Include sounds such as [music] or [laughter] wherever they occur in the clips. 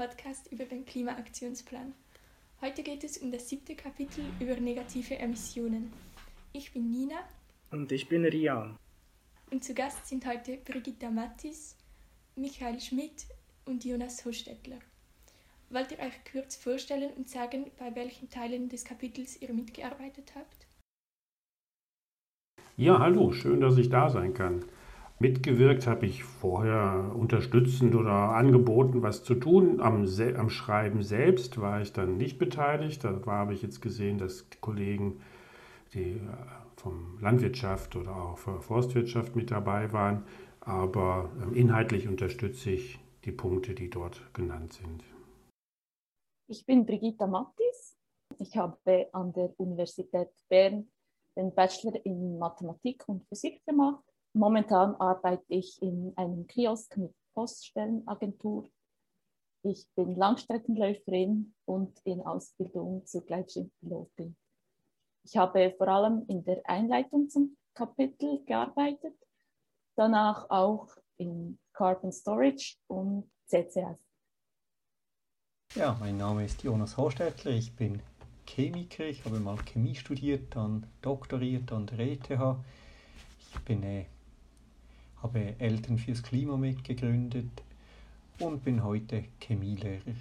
Podcast über den Klimaaktionsplan. Heute geht es um das siebte Kapitel über negative Emissionen. Ich bin Nina. Und ich bin Rian. Und zu Gast sind heute Brigitta Mattis, Michael Schmidt und Jonas Hostetler. Wollt ihr euch kurz vorstellen und sagen, bei welchen Teilen des Kapitels ihr mitgearbeitet habt? Ja, hallo, schön, dass ich da sein kann. Mitgewirkt habe ich vorher unterstützend oder angeboten, was zu tun. Am, am, Schreiben selbst war ich dann nicht beteiligt. Da habe ich jetzt gesehen, dass die Kollegen, die äh, vom Landwirtschaft oder auch von Forstwirtschaft mit dabei waren. Aber ähm, inhaltlich unterstütze ich die Punkte, die dort genannt sind. Ich bin Brigitta Mattis. Ich habe an der Universität Bern den Bachelor in Mathematik und Physik gemacht Momentan arbeite ich in einem Kiosk mit Poststellenagentur. Ich bin Langstreckenläuferin und in Ausbildung zur Gleitschirmpilotin. Ich habe vor allem in der Einleitung zum Kapitel gearbeitet, danach auch in Carbon Storage und CCS. Ja, mein Name ist Jonas Horstädtler, ich bin Chemiker, ich habe mal Chemie studiert, dann doktoriert an der ETH. Ich bin äh, habe Eltern fürs Klima mitgegründet und bin heute Chemielehrer.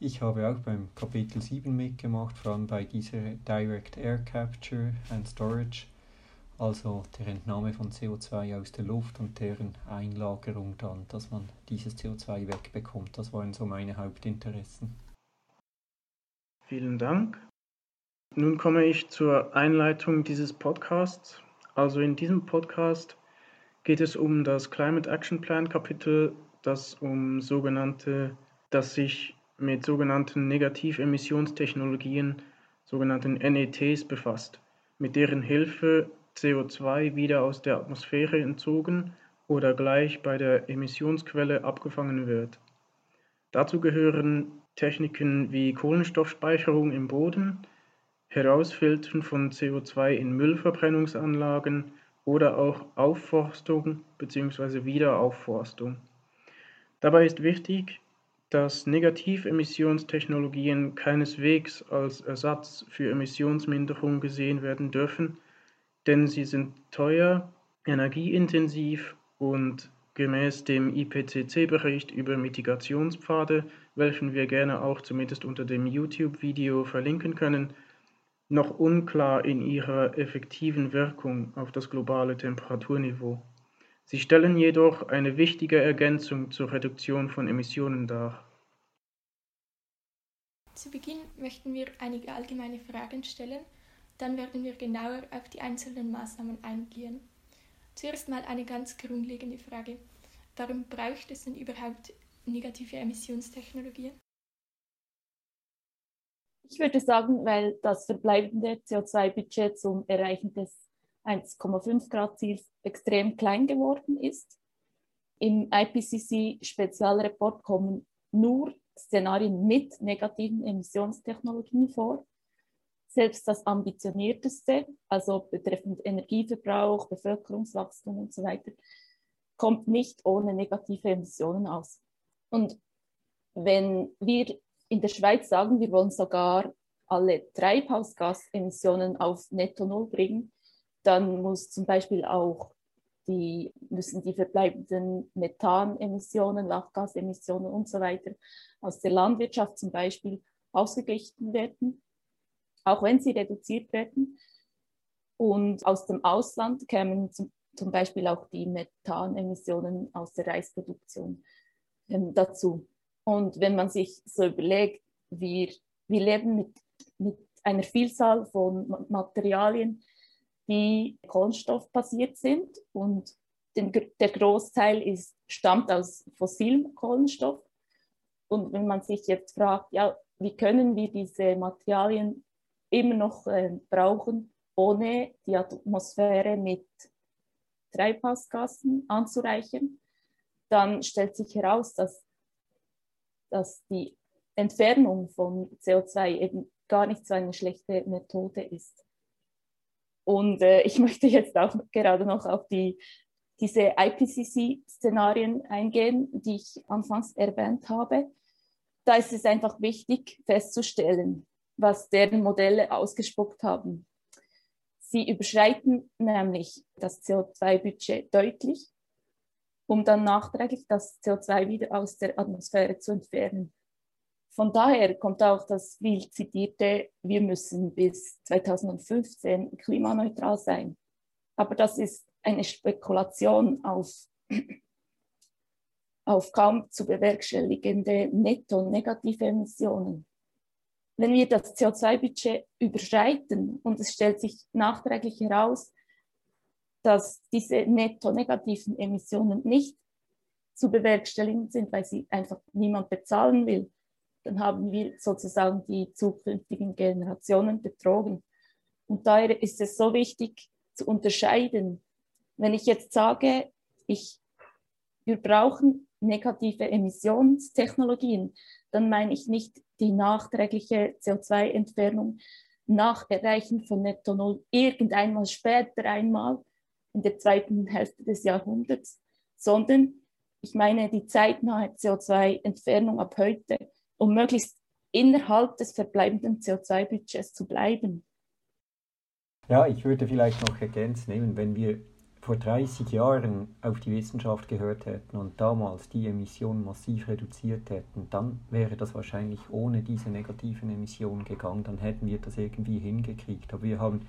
Ich habe auch beim Kapitel 7 mitgemacht, vor allem bei dieser Direct Air Capture and Storage, also der Entnahme von CO2 aus der Luft und deren Einlagerung dann, dass man dieses CO2 wegbekommt. Das waren so meine Hauptinteressen. Vielen Dank. Nun komme ich zur Einleitung dieses Podcasts. Also in diesem Podcast geht es um das Climate Action Plan Kapitel, das um sogenannte, das sich mit sogenannten Negativemissionstechnologien, sogenannten NETs befasst, mit deren Hilfe CO2 wieder aus der Atmosphäre entzogen oder gleich bei der Emissionsquelle abgefangen wird. Dazu gehören Techniken wie Kohlenstoffspeicherung im Boden, Herausfiltern von CO2 in Müllverbrennungsanlagen oder auch Aufforstung bzw. Wiederaufforstung. Dabei ist wichtig, dass Negativemissionstechnologien keineswegs als Ersatz für Emissionsminderung gesehen werden dürfen, denn sie sind teuer, energieintensiv und gemäß dem IPCC-Bericht über Mitigationspfade, welchen wir gerne auch zumindest unter dem YouTube-Video verlinken können, noch unklar in ihrer effektiven Wirkung auf das globale Temperaturniveau. Sie stellen jedoch eine wichtige Ergänzung zur Reduktion von Emissionen dar. Zu Beginn möchten wir einige allgemeine Fragen stellen, dann werden wir genauer auf die einzelnen Maßnahmen eingehen. Zuerst mal eine ganz grundlegende Frage. Warum braucht es denn überhaupt negative Emissionstechnologien? Ich würde sagen, weil das verbleibende CO2-Budget zum Erreichen des 1,5 Grad Ziels extrem klein geworden ist. Im IPCC-Spezialreport kommen nur Szenarien mit negativen Emissionstechnologien vor. Selbst das ambitionierteste, also betreffend Energieverbrauch, Bevölkerungswachstum und so weiter, kommt nicht ohne negative Emissionen aus. Und wenn wir in der Schweiz sagen, wir wollen sogar alle Treibhausgasemissionen auf Netto Null bringen, dann muss zum Beispiel auch die, müssen die verbleibenden Methanemissionen, Lachgasemissionen und so weiter aus der Landwirtschaft zum Beispiel ausgeglichen werden, auch wenn sie reduziert werden. Und aus dem Ausland kämen zum, zum Beispiel auch die Methanemissionen aus der Reisproduktion ähm, dazu. Und wenn man sich so überlegt, wir, wir leben mit, mit einer Vielzahl von Materialien, die kohlenstoffbasiert sind und den, der Großteil ist, stammt aus fossilem Kohlenstoff. Und wenn man sich jetzt fragt, ja, wie können wir diese Materialien immer noch äh, brauchen, ohne die Atmosphäre mit Treibhausgasen anzureichern, dann stellt sich heraus, dass dass die Entfernung von CO2 eben gar nicht so eine schlechte Methode ist. Und äh, ich [laughs] möchte jetzt auch gerade noch auf die diese IPCC-Szenarien eingehen, die ich anfangs erwähnt habe. Da ist es einfach wichtig festzustellen, was deren Modelle ausgespuckt haben. Sie überschreiten nämlich das CO2-Budget deutlich, um dann nachträglich das CO2 wieder aus der Atmosphäre zu entfernen. Von daher kommt auch das viel zitierte, wir müssen bis 2015 klimaneutral sein. Aber das ist eine Spekulation auf, [clears throat] auf kaum zu bewerkstelligende netto-negative Emissionen. Wenn wir das CO2-Budget überschreiten und es stellt sich nachträglich heraus, dass diese netto-negativen Emissionen nicht zu bewerkstelligen sind, weil sie einfach niemand bezahlen will, dann haben wir sozusagen die zukünftigen Generationen betrogen. Und daher ist es so wichtig zu unterscheiden. Wenn ich jetzt sage, ich, wir brauchen negative Emissionstechnologien, dann meine ich nicht die nachträgliche CO2-Entfernung nach Erreichen von Netto Null irgendeinmal später einmal in der zweiten Hälfte des Jahrhunderts, sondern ich meine die zeitnahe CO2-Entfernung ab heute, um möglichst innerhalb des verbleibenden CO2-Budgets zu bleiben. Ja, ich würde vielleicht noch ergänzen, eben, wenn wir vor 30 Jahren auf die Wissenschaft gehört hätten und damals die Emissionen massiv reduziert hätten, dann wäre das wahrscheinlich ohne diese negativen Emissionen gegangen, dann hätten wir das irgendwie hingekriegt. Aber wir haben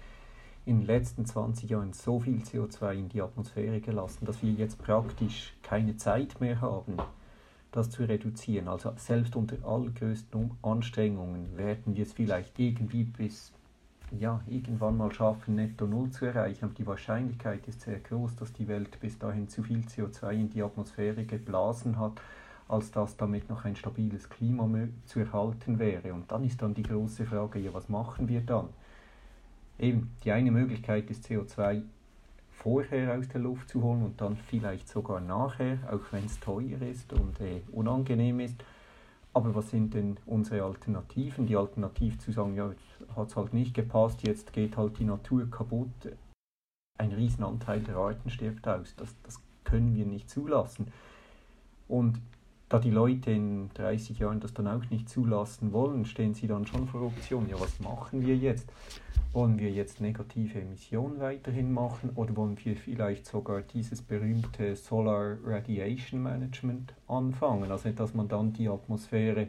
in den letzten 20 Jahren so viel CO2 in die Atmosphäre gelassen, dass wir jetzt praktisch keine Zeit mehr haben, das zu reduzieren. Also selbst unter allergrößten Anstrengungen werden wir es vielleicht irgendwie bis ja, irgendwann mal schaffen, netto Null zu erreichen. Aber die Wahrscheinlichkeit ist sehr groß, dass die Welt bis dahin zu viel CO2 in die Atmosphäre geblasen hat, als dass damit noch ein stabiles Klima zu erhalten wäre. Und dann ist dann die große Frage, ja, was machen wir dann? Eben, die eine Möglichkeit ist CO2 vorher aus der Luft zu holen und dann vielleicht sogar nachher, auch wenn es teuer ist und äh, unangenehm ist. Aber was sind denn unsere Alternativen? Die Alternative zu sagen, ja, hat es halt nicht gepasst, jetzt geht halt die Natur kaputt. Ein Riesenanteil der Arten stirbt aus. Das, das können wir nicht zulassen. Und da die Leute in 30 Jahren das dann auch nicht zulassen wollen, stehen sie dann schon vor Optionen. Ja, was machen wir jetzt? Wollen wir jetzt negative Emissionen weiterhin machen oder wollen wir vielleicht sogar dieses berühmte Solar Radiation Management anfangen? Also dass man dann die Atmosphäre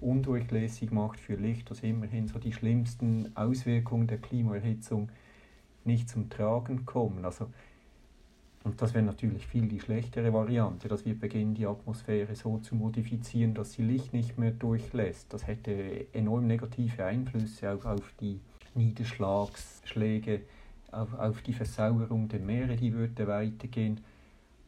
undurchlässig macht für Licht, dass immerhin so die schlimmsten Auswirkungen der Klimaerhitzung nicht zum Tragen kommen. Also und das wäre natürlich viel die schlechtere Variante, dass wir beginnen, die Atmosphäre so zu modifizieren, dass sie Licht nicht mehr durchlässt. Das hätte enorm negative Einflüsse auch auf die Niederschlagsschläge, auf, auf die Versauerung der Meere, die würde weitergehen.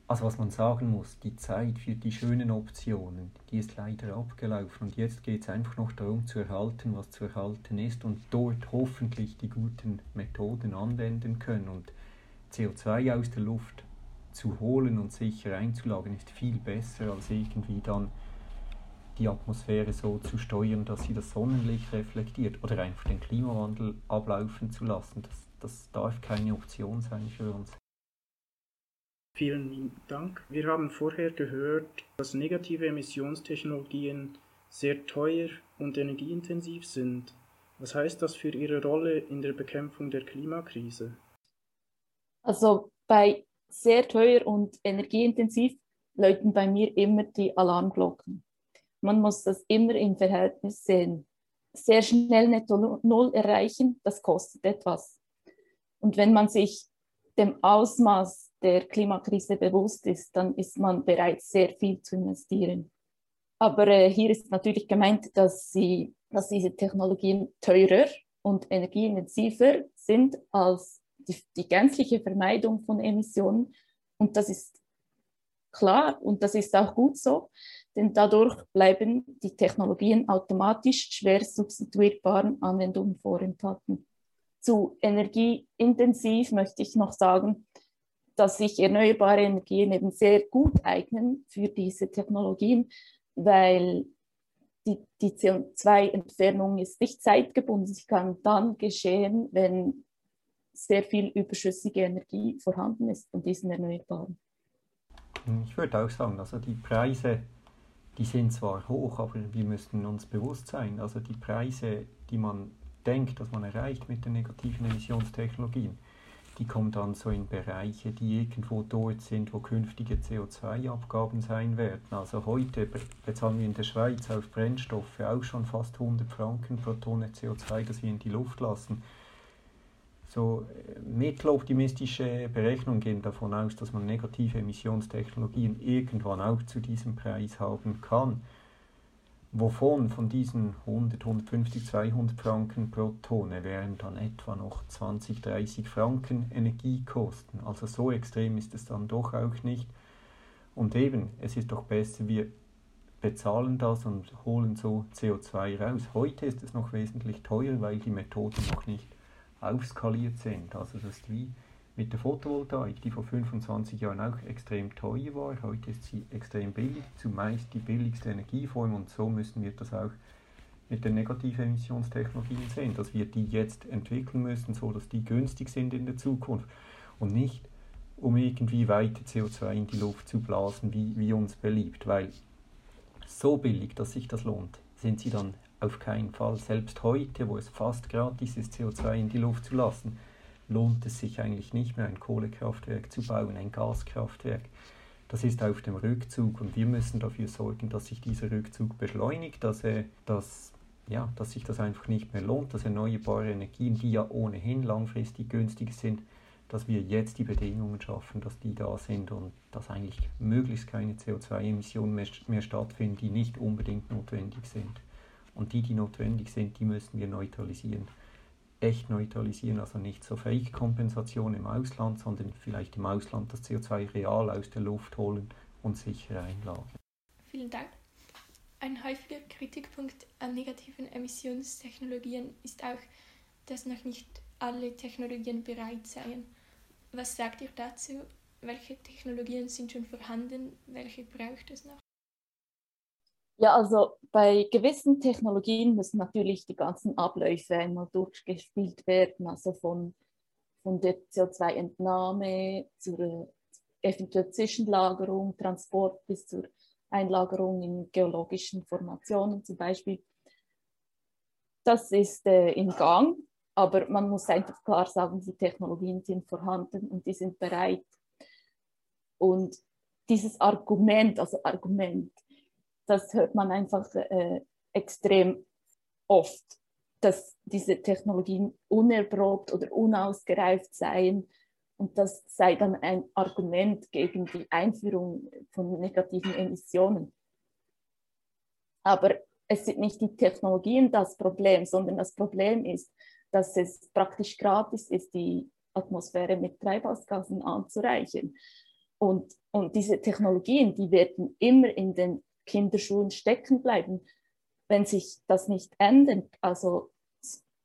Also was man sagen muss, die Zeit für die schönen Optionen, die ist leider abgelaufen und jetzt geht es einfach noch darum zu erhalten, was zu erhalten ist und dort hoffentlich die guten Methoden anwenden können. Und CO2 aus der Luft zu holen und sicher einzulagern ist viel besser als irgendwie dann die Atmosphäre so zu steuern, dass sie das Sonnenlicht reflektiert oder einfach den Klimawandel ablaufen zu lassen. Das, das darf keine Option sein für uns. Vielen Dank. Wir haben vorher gehört, dass negative Emissionstechnologien sehr teuer und energieintensiv sind. Was heißt das für Ihre Rolle in der Bekämpfung der Klimakrise? Also bei sehr teuer und energieintensiv läuten bei mir immer die Alarmglocken man muss das immer im Verhältnis sehen. Sehr schnell netto Null erreichen, das kostet etwas. Und wenn man sich dem Ausmaß der Klimakrise bewusst ist, dann ist man bereit, sehr viel zu investieren. Aber äh, hier ist natürlich gemeint, dass, sie, dass diese Technologien teurer und energieintensiver sind als die, die gänzliche Vermeidung von Emissionen. Und das ist klar und das ist auch gut so denn dadurch bleiben die Technologien automatisch schwer substituierbaren Anwendungen vorenthalten. Zu energieintensiv möchte ich noch sagen, dass sich erneuerbare Energien eben sehr gut eignen für diese Technologien, weil die, die CO2-Entfernung ist nicht zeitgebunden. Sie kann dann geschehen, wenn sehr viel überschüssige Energie vorhanden ist von diesen Erneuerbaren. Ich würde auch sagen, also die Preise, die sind zwar hoch, aber wir müssen uns bewusst sein, also die Preise, die man denkt, dass man erreicht mit den negativen Emissionstechnologien, die kommen dann so in Bereiche, die irgendwo dort sind, wo künftige CO2-Abgaben sein werden. Also heute bezahlen wir in der Schweiz auf Brennstoffe auch schon fast 100 Franken pro Tonne CO2, das wir in die Luft lassen. So äh, mitteloptimistische Berechnungen gehen davon aus, dass man negative Emissionstechnologien irgendwann auch zu diesem Preis haben kann wovon von diesen 100, 150, 200 Franken pro Tonne wären dann etwa noch 20, 30 Franken Energiekosten. Also so extrem ist es dann doch auch nicht. Und eben, es ist doch besser, wir bezahlen das und holen so CO2 raus. Heute ist es noch wesentlich teurer, weil die Methoden noch nicht aufskaliert sind. Also das ist wie mit der Photovoltaik, die vor 25 Jahren auch extrem teuer war. Heute ist sie extrem billig, zumeist die billigste Energieform und so müssen wir das auch mit den negativen Emissionstechnologien sehen, dass wir die jetzt entwickeln müssen, so dass die günstig sind in der Zukunft und nicht um irgendwie weiter CO2 in die Luft zu blasen, wie, wie uns beliebt, weil so billig, dass sich das lohnt, sind sie dann auf keinen Fall. Selbst heute, wo es fast gratis ist, CO2 in die Luft zu lassen, lohnt es sich eigentlich nicht mehr, ein Kohlekraftwerk zu bauen, ein Gaskraftwerk. Das ist auf dem Rückzug und wir müssen dafür sorgen, dass sich dieser Rückzug beschleunigt, dass, er, dass, ja, dass sich das einfach nicht mehr lohnt, dass erneuerbare Energien, die ja ohnehin langfristig günstig sind, dass wir jetzt die Bedingungen schaffen, dass die da sind und dass eigentlich möglichst keine CO2-Emissionen mehr, mehr stattfinden, die nicht unbedingt notwendig sind. Und die, die notwendig sind, die müssen wir neutralisieren echt neutralisieren, also nicht so Fake-Kompensation im Ausland, sondern vielleicht im Ausland das CO2 real aus der Luft holen und sicher einlagern. Vielen Dank. Ein häufiger Kritikpunkt an negativen Emissionstechnologien ist auch, dass noch nicht alle Technologien bereit seien. Was sagt ihr dazu? Welche Technologien sind schon vorhanden? Welche braucht es noch? Ja, also bei gewissen Technologien müssen natürlich die ganzen Abläufe einmal durchgespielt werden, also von, von der CO2-Entnahme zur eventuell Zwischenlagerung, Transport bis zur Einlagerung in geologischen Formationen zum Beispiel. Das ist äh, in Gang, aber man muss einfach klar sagen, die Technologien sind vorhanden und die sind bereit. Und dieses Argument, also Argument, das hört man einfach äh, extrem oft, dass diese Technologien unerprobt oder unausgereift seien. Und das sei dann ein Argument gegen die Einführung von negativen Emissionen. Aber es sind nicht die Technologien das Problem, sondern das Problem ist, dass es praktisch gratis ist, die Atmosphäre mit Treibhausgasen anzureichern. Und, und diese Technologien, die werden immer in den Kinderschuhen stecken bleiben, wenn sich das nicht ändert. Also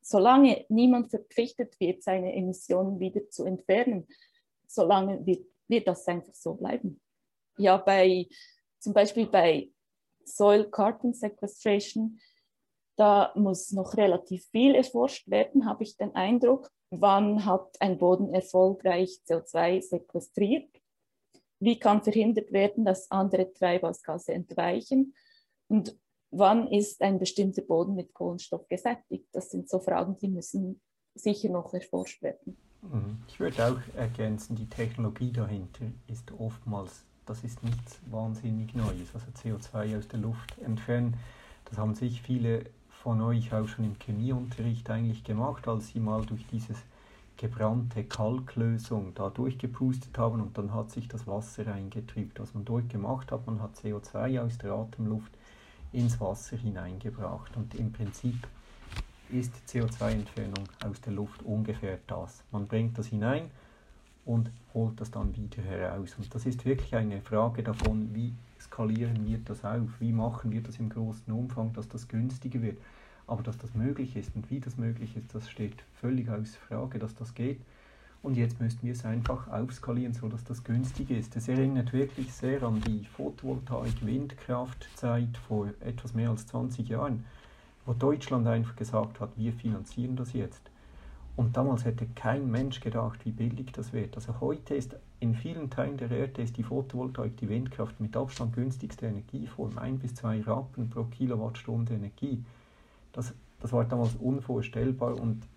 solange niemand verpflichtet wird, seine Emissionen wieder zu entfernen, solange wird, wird das einfach so bleiben. Ja, bei zum Beispiel bei Soil Carbon Sequestration, da muss noch relativ viel erforscht werden, habe ich den Eindruck. Wann hat ein Boden erfolgreich CO2 sequestriert? Wie kann verhindert werden, dass andere Treibhausgase entweichen? Und wann ist ein bestimmter Boden mit Kohlenstoff gesättigt? Das sind so Fragen, die müssen sicher noch erforscht werden. Mhm. Ich würde auch ergänzen, die Technologie dahinter ist oftmals, das ist nichts wahnsinnig Neues. Also CO2 aus der Luft entfernen, das haben sich viele von euch auch schon im Chemieunterricht eigentlich gemacht, als sie mal durch dieses gebrannte Kalklösung da durchgepustet haben und dann hat sich das Wasser eingetrübt. Was man dort gemacht hat, man hat CO2 aus der Atemluft ins Wasser hineingebracht und im Prinzip ist CO2-Entfernung aus der Luft ungefähr das. Man bringt das hinein und holt das dann wieder heraus. Und das ist wirklich eine Frage davon, wie skalieren wir das auf, wie machen wir das im großen Umfang, dass das günstiger wird. Aber dass das möglich ist und wie das möglich ist, das steht völlig außer Frage, dass das geht. Und jetzt müssten wir es einfach aufskalieren, sodass das günstig ist. Das erinnert wirklich sehr an die Photovoltaik-Windkraftzeit vor etwas mehr als 20 Jahren, wo Deutschland einfach gesagt hat, wir finanzieren das jetzt. Und damals hätte kein Mensch gedacht, wie billig das wird. Also heute ist in vielen Teilen der Erde ist die Photovoltaik, die Windkraft mit Abstand günstigste Energieform. Ein bis zwei Rappen pro Kilowattstunde Energie. Das, das war damals unvorstellbar und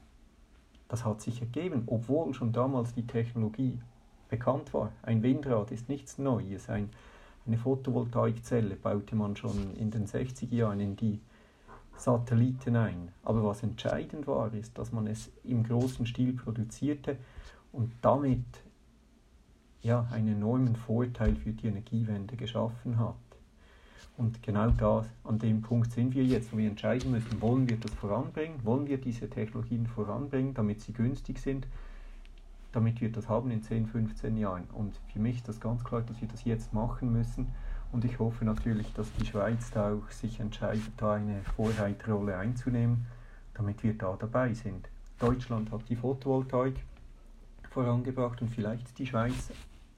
das hat sich ergeben, obwohl schon damals die Technologie bekannt war. Ein Windrad ist nichts Neues. Ein, eine Photovoltaikzelle baute man schon in den 60er Jahren in die Satelliten ein. Aber was entscheidend war, ist, dass man es im großen Stil produzierte und damit ja, einen enormen Vorteil für die Energiewende geschaffen hat. Und genau da, an dem Punkt sind wir jetzt, wo wir entscheiden müssen, wollen wir das voranbringen, wollen wir diese Technologien voranbringen, damit sie günstig sind, damit wir das haben in 10, 15 Jahren. Und für mich ist das ganz klar, dass wir das jetzt machen müssen und ich hoffe natürlich, dass die Schweiz da auch sich entscheidet, da eine Vorreiterrolle einzunehmen, damit wir da dabei sind. Deutschland hat die Photovoltaik vorangebracht und vielleicht die Schweiz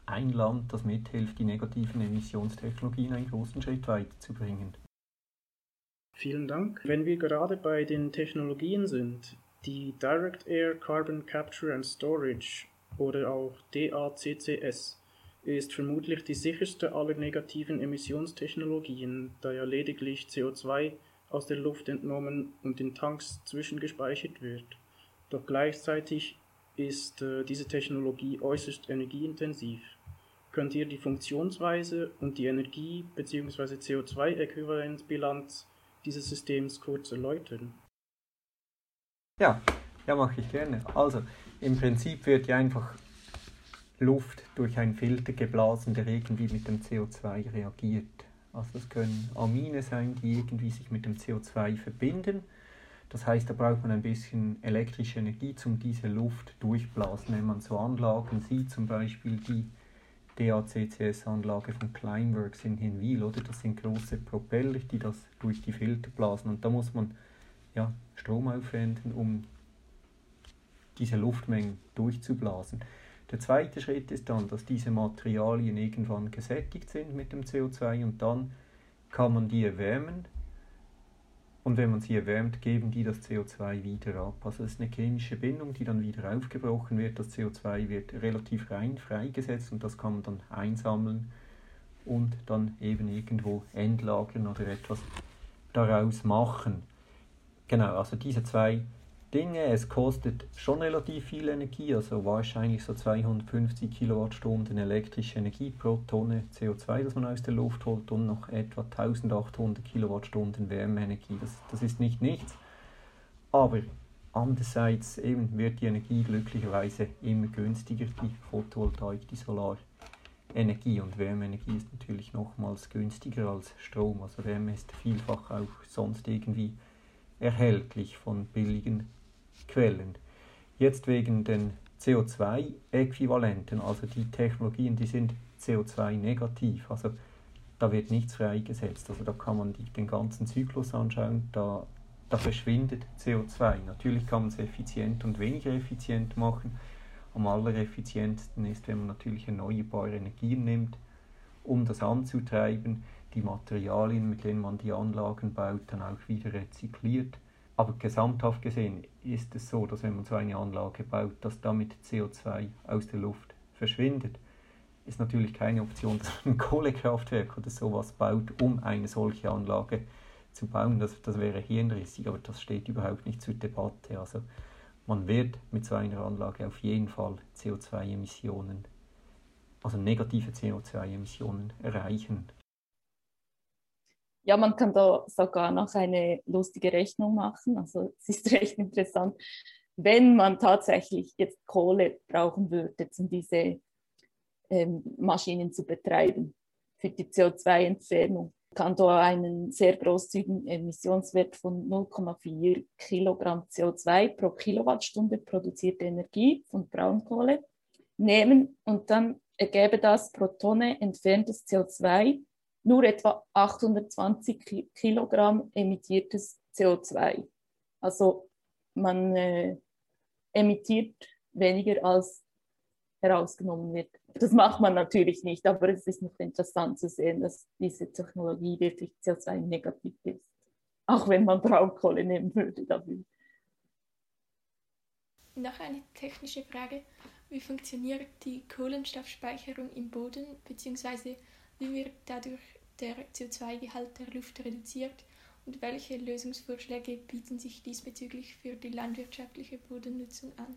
ein Land, das mithilft, die negativen Emissionstechnologien einen großen Schritt weiterzubringen. Vielen Dank. Wenn wir gerade bei den Technologien sind, die Direct Air Carbon Capture and Storage oder auch DACCS ist vermutlich die sicherste aller negativen Emissionstechnologien, da ja lediglich CO2 aus der Luft entnommen und in Tanks zwischengespeichert wird. Doch gleichzeitig ist äh, diese Technologie äußerst energieintensiv. Könnt ihr die Funktionsweise und die Energie- bzw. CO2-Äquivalenzbilanz dieses Systems kurz erläutern? Ja, ja, mache ich gerne. Also, im Prinzip wird ja einfach Luft durch einen Filter geblasen, der irgendwie mit dem CO2 reagiert. Also das können Amine sein, die irgendwie sich mit dem CO2 verbinden. Das heißt, da braucht man ein bisschen elektrische Energie, um diese Luft durchblasen. Wenn man so Anlagen sieht, zum Beispiel die DACCS-Anlage von Climeworks in Hinwil, oder? Das sind große Propeller, die das durch die Filter blasen. Und da muss man ja, Strom aufwenden, um diese Luftmengen durchzublasen. Der zweite Schritt ist dann, dass diese Materialien irgendwann gesättigt sind mit dem CO2 und dann kann man die erwärmen. Und wenn man sie erwärmt, geben die das CO2 wieder ab. Also es ist eine chemische Bindung, die dann wieder aufgebrochen wird. Das CO2 wird relativ rein freigesetzt und das kann man dann einsammeln und dann eben irgendwo entlagern oder etwas daraus machen. Genau, also diese zwei Dinge. Es kostet schon relativ viel Energie, also wahrscheinlich so 250 Kilowattstunden elektrische Energie pro Tonne CO2, das man aus der Luft holt und noch etwa 1800 Kilowattstunden Wärmeenergie. Das, das ist nicht nichts, aber andererseits eben wird die Energie glücklicherweise immer günstiger, die Photovoltaik, die Solarenergie und Wärmeenergie ist natürlich nochmals günstiger als Strom. Also Wärme ist vielfach auch sonst irgendwie erhältlich von billigen Quellen. Jetzt wegen den CO2-Äquivalenten, also die Technologien, die sind CO2-negativ, also da wird nichts freigesetzt. Also da kann man die, den ganzen Zyklus anschauen, da, da verschwindet CO2. Natürlich kann man es effizient und weniger effizient machen. Am allereffizientesten ist, wenn man natürlich erneuerbare Energien nimmt, um das anzutreiben, die Materialien, mit denen man die Anlagen baut, dann auch wieder rezykliert aber gesamthaft gesehen ist es so, dass wenn man so eine Anlage baut, dass damit CO2 aus der Luft verschwindet. Ist natürlich keine Option, [laughs] dass man ein Kohlekraftwerk oder sowas baut, um eine solche Anlage zu bauen. Das, das wäre hirnrissig, aber das steht überhaupt nicht zur Debatte. Also man wird mit so einer Anlage auf jeden Fall CO2-Emissionen, also negative CO2-Emissionen erreichen. Ja, man kann da sogar noch eine lustige Rechnung machen. Also es ist [laughs] recht interessant, wenn man tatsächlich jetzt Kohle brauchen würde, um diese ähm, Maschinen zu betreiben für die CO2-Entfernung, kann da einen sehr großzügigen Emissionswert von 0,4 Kilogramm CO2 pro Kilowattstunde produzierte Energie von Braunkohle nehmen und dann ergäbe das pro Tonne entferntes CO2 nur etwa 820 Kilogramm emittiertes CO2. Also man äh, emittiert weniger als herausgenommen wird. Das macht man natürlich nicht, aber es ist noch interessant zu sehen, dass diese Technologie wirklich CO2-negativ ist. Auch wenn man Braunkohle nehmen würde dafür. Noch eine technische Frage. Wie funktioniert die Kohlenstoffspeicherung im Boden bzw. wie wird dadurch der CO2-Gehalt der Luft reduziert und welche Lösungsvorschläge bieten sich diesbezüglich für die landwirtschaftliche Bodennutzung an?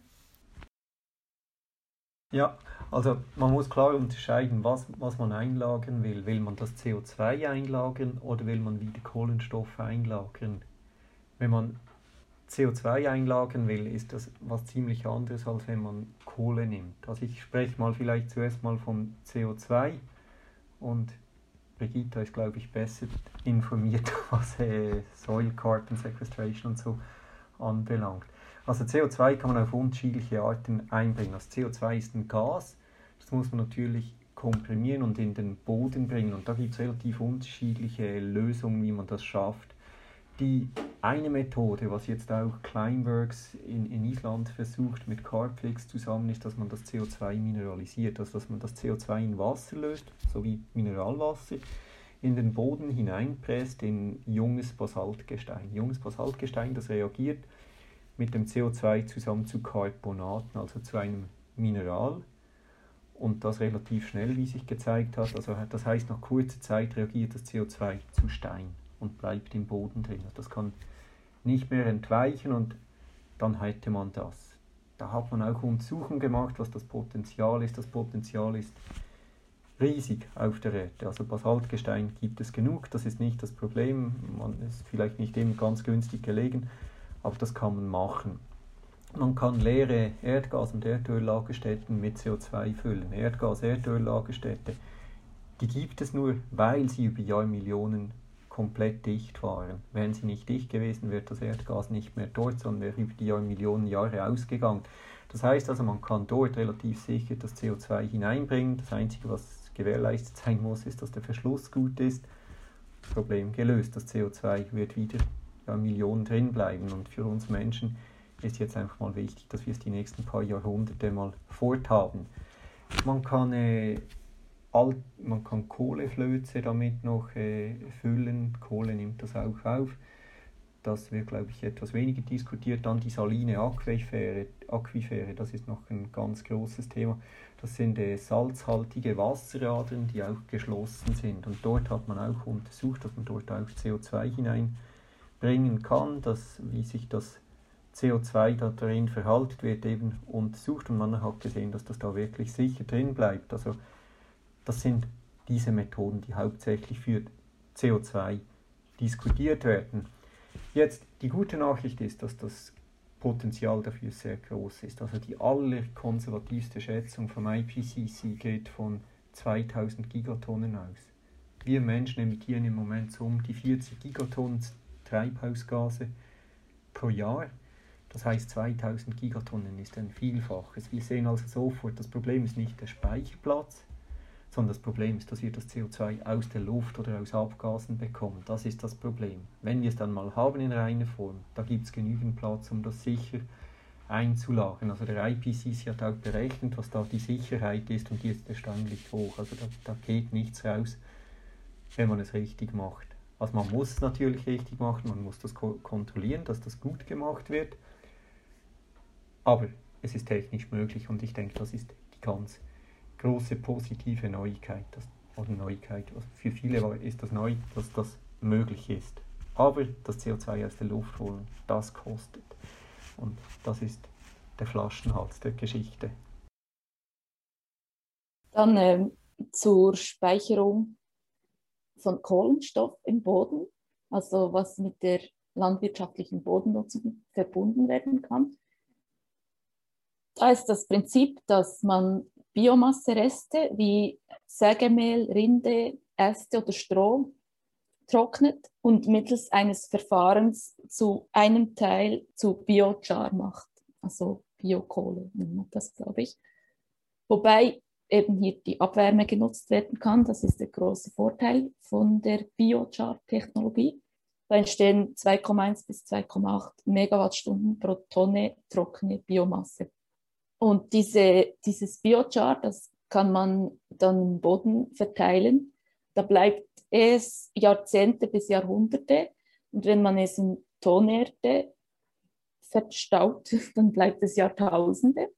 Ja, also man muss klar unterscheiden, was, was man einlagern will. Will man das CO2 einlagern oder will man wieder Kohlenstoff einlagern? Wenn man CO2 einlagern will, ist das was ziemlich anderes, als wenn man Kohle nimmt. Also ich spreche mal vielleicht zuerst mal von CO2 und Brigitta ist, glaube ich, besser informiert, [laughs] was äh, Soil Carbon Sequestration und so anbelangt. Also CO2 kann man auf unterschiedliche Arten einbringen. Das also CO2 ist ein Gas, das muss man natürlich komprimieren und in den Boden bringen. Und da gibt es relativ unterschiedliche Lösungen, wie man das schafft. Die eine Methode, was jetzt auch Climeworks in, in Island versucht mit Carbfix zusammen, ist, dass man das CO2 mineralisiert, also dass man das CO2 in Wasser löst, so wie Mineralwasser, in den Boden hineinpresst in junges Basaltgestein. Junges Basaltgestein, das reagiert mit dem CO2 zusammen zu Carbonaten, also zu einem Mineral. Und das relativ schnell, wie sich gezeigt hat. Also das heißt, nach kurzer Zeit reagiert das CO2 zu Stein bleibt im Boden drin. Das kann nicht mehr entweichen und dann hätte man das. Da hat man auch Untersuchungen gemacht, was das Potenzial ist. Das Potenzial ist riesig auf der Erde. Also Basaltgestein gibt es genug, das ist nicht das Problem. Man ist vielleicht nicht eben ganz günstig gelegen, aber das kann man machen. Man kann leere Erdgas- und Erdöllagerstätten mit CO2 füllen. Erdgas-, Erdöllagerstätte, die gibt es nur, weil sie über Jahrmillionen komplett dicht waren. Wären sie nicht dicht gewesen, wäre das Erdgas nicht mehr dort, sondern wäre über die Jahrmillionen Jahre ausgegangen. Das heißt also, man kann dort relativ sicher das CO2 hineinbringen. Das Einzige, was gewährleistet sein muss, ist, dass der Verschluss gut ist. Problem gelöst. Das CO2 wird wieder ja, Millionen drin bleiben. Und für uns Menschen ist jetzt einfach mal wichtig, dass wir es die nächsten paar Jahrhunderte mal forthaben. Man kann, äh, alt, man kann Kohleflöze damit noch äh, füllen. Kohle nimmt das auch auf. Das wird, glaube ich, etwas weniger diskutiert. Dann die saline Aquifere, Aquifere, das ist noch ein ganz großes Thema. Das sind äh, salzhaltige Wasseradern, die auch geschlossen sind. Und dort hat man auch untersucht, dass man dort auch CO2 hinein bringen kann, dass, wie sich das CO2 da drin verhaltet, wird eben untersucht und man hat gesehen, dass das da wirklich sicher drin bleibt. Also das sind diese Methoden, die hauptsächlich für CO2 diskutiert werden. Jetzt die gute Nachricht ist, dass das Potenzial dafür sehr groß ist. Also die allerkonservativste Schätzung vom IPCC geht von 2000 Gigatonnen aus. Wir Menschen emittieren im Moment so um die 40 Gigatonnen Treibhausgase pro Jahr. Das heißt, 2000 Gigatonnen ist ein Vielfaches. Wir sehen also sofort, das Problem ist nicht der Speicherplatz, sondern das Problem ist, dass wir das CO2 aus der Luft oder aus Abgasen bekommen. Das ist das Problem. Wenn wir es dann mal haben in reiner Form, da gibt es genügend Platz, um das sicher einzulagern. Also der IPCC hat auch berechnet, was da die Sicherheit ist und die ist erstaunlich hoch. Also da, da geht nichts raus, wenn man es richtig macht. Also man muss es natürlich richtig machen, man muss das ko kontrollieren, dass das gut gemacht wird. Aber es ist technisch möglich und ich denke, das ist die ganz große positive Neuigkeit. Das, oder Neuigkeit. Also für viele ist das neu, dass das möglich ist. Aber das CO2 aus der Luft holen, das kostet. Und das ist der Flaschenhals der Geschichte. Dann äh, zur Speicherung von Kohlenstoff im Boden, also was mit der landwirtschaftlichen Bodennutzung verbunden werden kann. Da ist das Prinzip, dass man Biomassereste wie Sägemehl, Rinde, Äste oder Stroh trocknet und mittels eines Verfahrens zu einem Teil zu Biochar macht, also Biokohle nennt man das, glaube ich. Wobei eben hier die Abwärme genutzt werden kann. Das ist der große Vorteil von der Biochar-Technologie. Da entstehen 2,1 bis 2,8 Megawattstunden pro Tonne trockene Biomasse. Und diese, dieses Biochar, das kann man dann im Boden verteilen. Da bleibt es Jahrzehnte bis Jahrhunderte. Und wenn man es in Tonerde verstaut, [laughs] dann bleibt es Jahrtausende.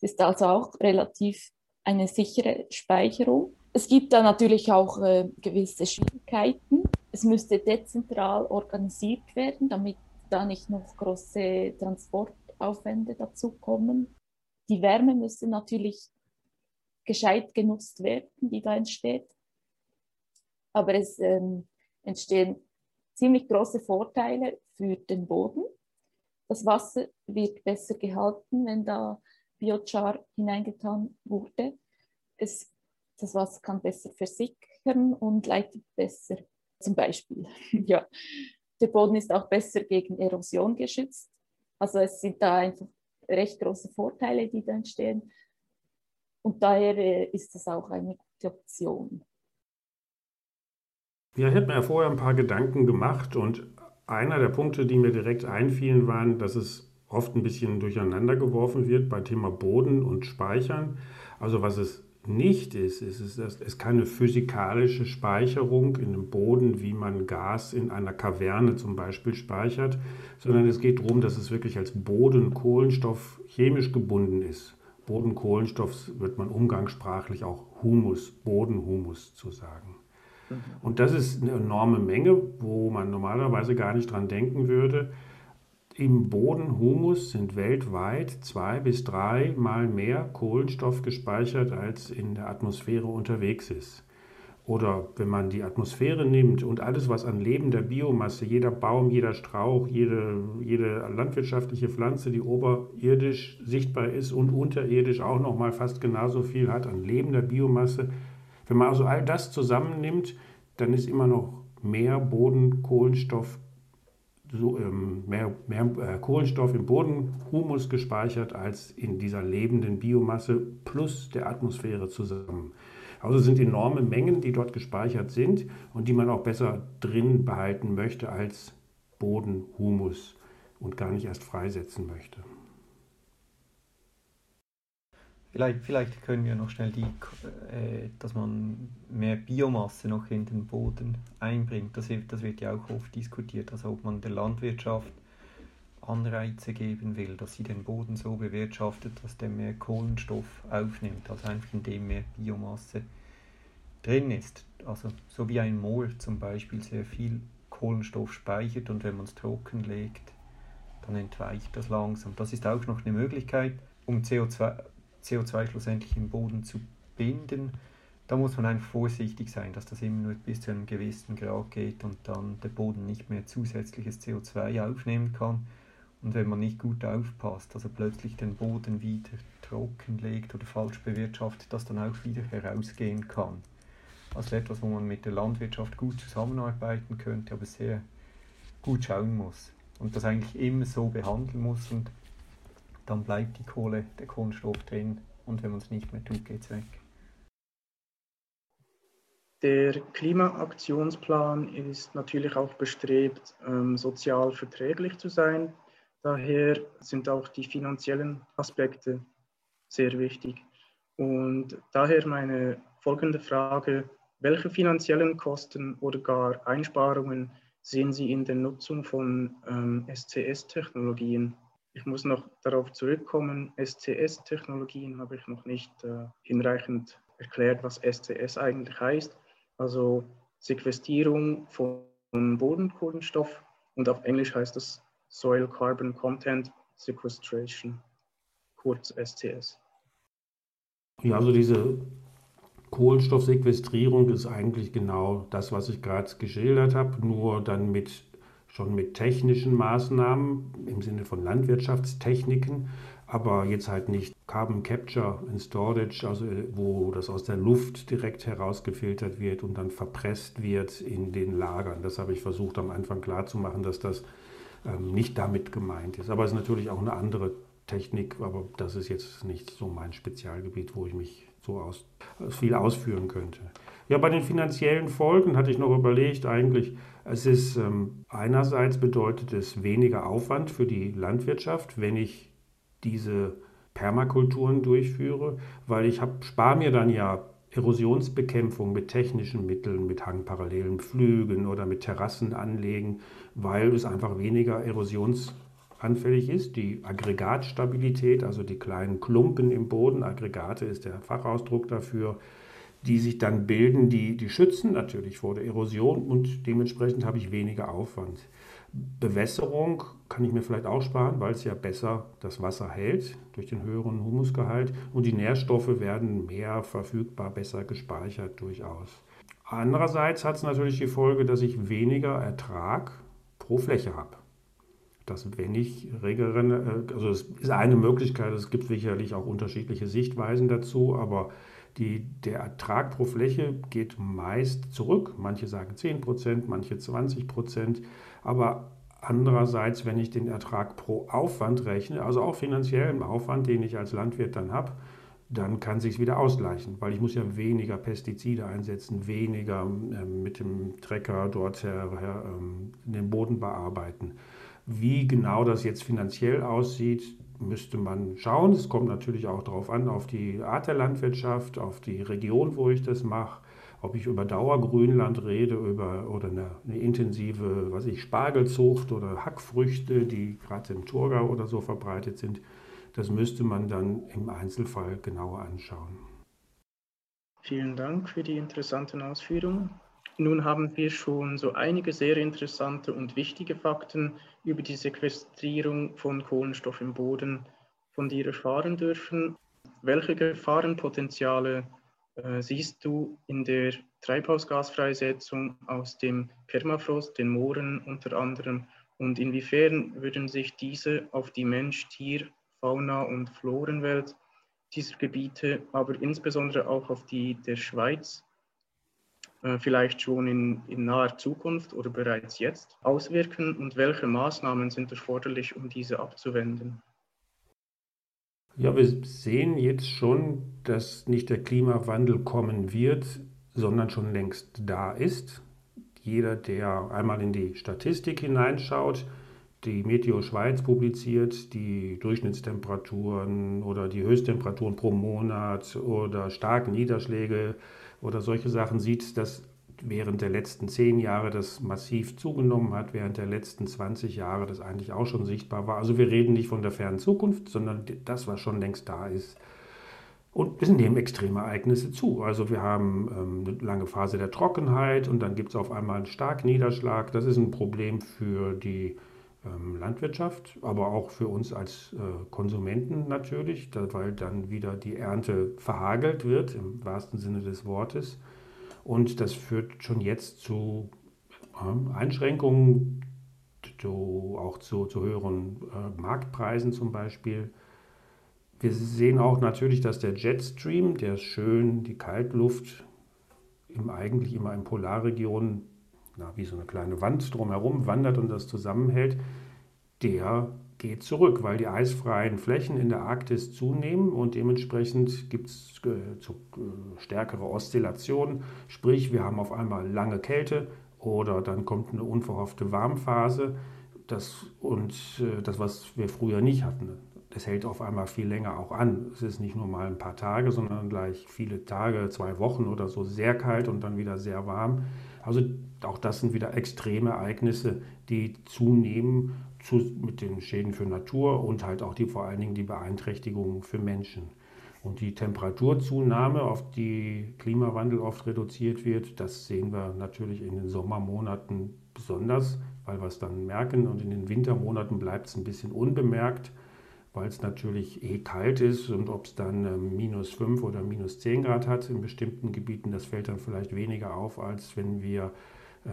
Es ist also auch relativ eine sichere Speicherung. Es gibt da natürlich auch äh, gewisse Schwierigkeiten. Es müsste dezentral organisiert werden, damit da nicht noch große Transportaufwände dazukommen. Die Wärme müsste natürlich gescheit genutzt werden, die da entsteht. Aber es ähm, entstehen ziemlich große Vorteile für den Boden. Das Wasser wird besser gehalten, wenn da Biochar hineingetan wurde. Es, das Wasser kann besser versickern und leitet besser zum Beispiel. [laughs] ja. Der Boden ist auch besser gegen Erosion geschützt. Also es sind da einfach recht große Vorteile, die da entstehen. Und daher äh, ist das auch eine gute Option. Ja, ich habe mir vorher ein paar Gedanken gemacht und einer der Punkte, die mir direkt einfielen, waren, dass es oft ein bisschen durcheinander geworfen wird bei Thema Boden und Speichern. Also was es nicht ist, ist es ist keine physikalische Speicherung in dem Boden, wie man Gas in einer Kaverne zum Beispiel speichert, sondern es geht darum, dass es wirklich als Boden Kohlenstoff chemisch gebunden ist. Bodenkohlenstoff wird man umgangssprachlich auch Humus, Bodenhumus zu sagen. Mhm. Und das ist eine enorme Menge, wo man normalerweise gar nicht dran denken würde. Im Bodenhumus sind weltweit zwei bis drei Mal mehr Kohlenstoff gespeichert, als in der Atmosphäre unterwegs ist. Oder wenn man die Atmosphäre nimmt und alles, was an lebender Biomasse, jeder Baum, jeder Strauch, jede, jede landwirtschaftliche Pflanze, die oberirdisch sichtbar ist und unterirdisch auch noch mal fast genauso viel hat an lebender Biomasse. Wenn man also all das zusammennimmt, dann ist immer noch mehr Bodenkohlenstoff so, ähm, mehr, mehr äh, Kohlenstoff im Bodenhumus gespeichert als in dieser lebenden Biomasse plus der Atmosphäre zusammen. Also sind enorme Mengen, die dort gespeichert sind und die man auch besser drin behalten möchte als Bodenhumus und gar nicht erst freisetzen möchte. Vielleicht, vielleicht können wir noch schnell die, äh, dass man mehr Biomasse noch in den Boden einbringt. Das, das wird ja auch oft diskutiert, also ob man der Landwirtschaft Anreize geben will, dass sie den Boden so bewirtschaftet, dass der mehr Kohlenstoff aufnimmt, also einfach indem mehr Biomasse drin ist. Also so wie ein Moor zum Beispiel sehr viel Kohlenstoff speichert und wenn man es trocken legt, dann entweicht das langsam. Das ist auch noch eine Möglichkeit, um CO2 CO2 schlussendlich im Boden zu binden, da muss man einfach vorsichtig sein, dass das immer nur bis zu einem gewissen Grad geht und dann der Boden nicht mehr zusätzliches CO2 aufnehmen kann. Und wenn man nicht gut aufpasst, also plötzlich den Boden wieder trocken legt oder falsch bewirtschaftet, das dann auch wieder herausgehen kann. Also etwas, wo man mit der Landwirtschaft gut zusammenarbeiten könnte, aber sehr gut schauen muss. Und das eigentlich immer so behandeln muss und dann bleibt die Kohle, der Kohlenstoff drin und wenn man es nicht mehr tut, geht es weg. Der Klimaaktionsplan ist natürlich auch bestrebt, ähm, sozial verträglich zu sein. Daher sind auch die finanziellen Aspekte sehr wichtig. Und daher meine folgende Frage, welche finanziellen Kosten oder gar Einsparungen sehen Sie in der Nutzung von ähm, SCS-Technologien? Ich muss noch darauf zurückkommen, SCS-Technologien habe ich noch nicht äh, hinreichend erklärt, was SCS eigentlich heißt. Also Sequestierung von Bodenkohlenstoff und auf Englisch heißt das Soil Carbon Content Sequestration, kurz SCS. Ja, also diese Kohlenstoffsequestrierung ist eigentlich genau das, was ich gerade geschildert habe, nur dann mit schon mit technischen Maßnahmen im Sinne von Landwirtschaftstechniken, aber jetzt halt nicht Carbon Capture and Storage, also äh, wo das aus der Luft direkt herausgefiltert wird und dann verpresst wird in den Lagern. Das habe ich versucht am Anfang klarzumachen, dass das ähm, nicht damit gemeint ist. Aber es ist natürlich auch eine andere Technik, aber das ist jetzt nicht so mein Spezialgebiet, wo ich mich so aus, viel ausführen könnte. Ja, bei den finanziellen Folgen hatte ich noch überlegt, eigentlich, es ist ähm, einerseits bedeutet es weniger Aufwand für die Landwirtschaft, wenn ich diese Permakulturen durchführe, weil ich spare mir dann ja Erosionsbekämpfung mit technischen Mitteln, mit hangparallelen Pflügen oder mit Terrassen anlegen, weil es einfach weniger Erosions anfällig ist. Die Aggregatstabilität, also die kleinen Klumpen im Boden, Aggregate ist der Fachausdruck dafür, die sich dann bilden, die, die schützen natürlich vor der Erosion und dementsprechend habe ich weniger Aufwand. Bewässerung kann ich mir vielleicht auch sparen, weil es ja besser das Wasser hält durch den höheren Humusgehalt und die Nährstoffe werden mehr verfügbar, besser gespeichert durchaus. Andererseits hat es natürlich die Folge, dass ich weniger Ertrag pro Fläche habe. Dass wenn ich äh, also es ist eine Möglichkeit, es gibt sicherlich auch unterschiedliche Sichtweisen dazu, aber die, der Ertrag pro Fläche geht meist zurück. Manche sagen 10% manche 20% Aber andererseits, wenn ich den Ertrag pro Aufwand rechne, also auch finanziellen Aufwand, den ich als Landwirt dann habe, dann kann sich wieder ausgleichen, weil ich muss ja weniger Pestizide einsetzen, weniger äh, mit dem Trecker dort her, her, äh, den Boden bearbeiten. Wie genau das jetzt finanziell aussieht, müsste man schauen. Es kommt natürlich auch darauf an, auf die Art der Landwirtschaft, auf die Region, wo ich das mache. Ob ich über Dauergrünland rede über, oder eine, eine intensive was ich, Spargelzucht oder Hackfrüchte, die gerade im Thurgau oder so verbreitet sind, das müsste man dann im Einzelfall genauer anschauen. Vielen Dank für die interessanten Ausführungen. Nun haben wir schon so einige sehr interessante und wichtige Fakten über die Sequestrierung von Kohlenstoff im Boden von dir erfahren dürfen. Welche Gefahrenpotenziale äh, siehst du in der Treibhausgasfreisetzung aus dem Permafrost, den Mooren unter anderem, und inwiefern würden sich diese auf die Mensch-, Tier-, Fauna- und Florenwelt dieser Gebiete, aber insbesondere auch auf die der Schweiz vielleicht schon in, in naher Zukunft oder bereits jetzt auswirken und welche Maßnahmen sind erforderlich, um diese abzuwenden? Ja, wir sehen jetzt schon, dass nicht der Klimawandel kommen wird, sondern schon längst da ist. Jeder, der einmal in die Statistik hineinschaut, die Meteo Schweiz publiziert die Durchschnittstemperaturen oder die Höchsttemperaturen pro Monat oder starke Niederschläge oder solche Sachen sieht, dass während der letzten zehn Jahre das massiv zugenommen hat, während der letzten 20 Jahre das eigentlich auch schon sichtbar war. Also wir reden nicht von der fernen Zukunft, sondern das, was schon längst da ist. Und es nehmen extreme Ereignisse zu. Also wir haben ähm, eine lange Phase der Trockenheit und dann gibt es auf einmal einen starken Niederschlag. Das ist ein Problem für die Landwirtschaft, aber auch für uns als äh, Konsumenten natürlich, weil dann wieder die Ernte verhagelt wird, im wahrsten Sinne des Wortes. Und das führt schon jetzt zu äh, Einschränkungen, auch zu, zu höheren äh, Marktpreisen zum Beispiel. Wir sehen auch natürlich, dass der Jetstream, der schön die Kaltluft im, eigentlich immer in Polarregionen na, wie so eine kleine Wand drumherum wandert und das zusammenhält, der geht zurück, weil die eisfreien Flächen in der Arktis zunehmen und dementsprechend gibt es äh, äh, stärkere Oszillationen. Sprich, wir haben auf einmal lange Kälte oder dann kommt eine unverhoffte Warmphase. Das, und äh, das, was wir früher nicht hatten, das hält auf einmal viel länger auch an. Es ist nicht nur mal ein paar Tage, sondern gleich viele Tage, zwei Wochen oder so sehr kalt und dann wieder sehr warm. Also auch das sind wieder extreme Ereignisse, die zunehmen zu, mit den Schäden für Natur und halt auch die vor allen Dingen die Beeinträchtigungen für Menschen. Und die Temperaturzunahme, auf die Klimawandel oft reduziert wird, das sehen wir natürlich in den Sommermonaten besonders, weil wir es dann merken. Und in den Wintermonaten bleibt es ein bisschen unbemerkt, weil es natürlich eh kalt ist. Und ob es dann äh, minus 5 oder minus 10 Grad hat in bestimmten Gebieten, das fällt dann vielleicht weniger auf, als wenn wir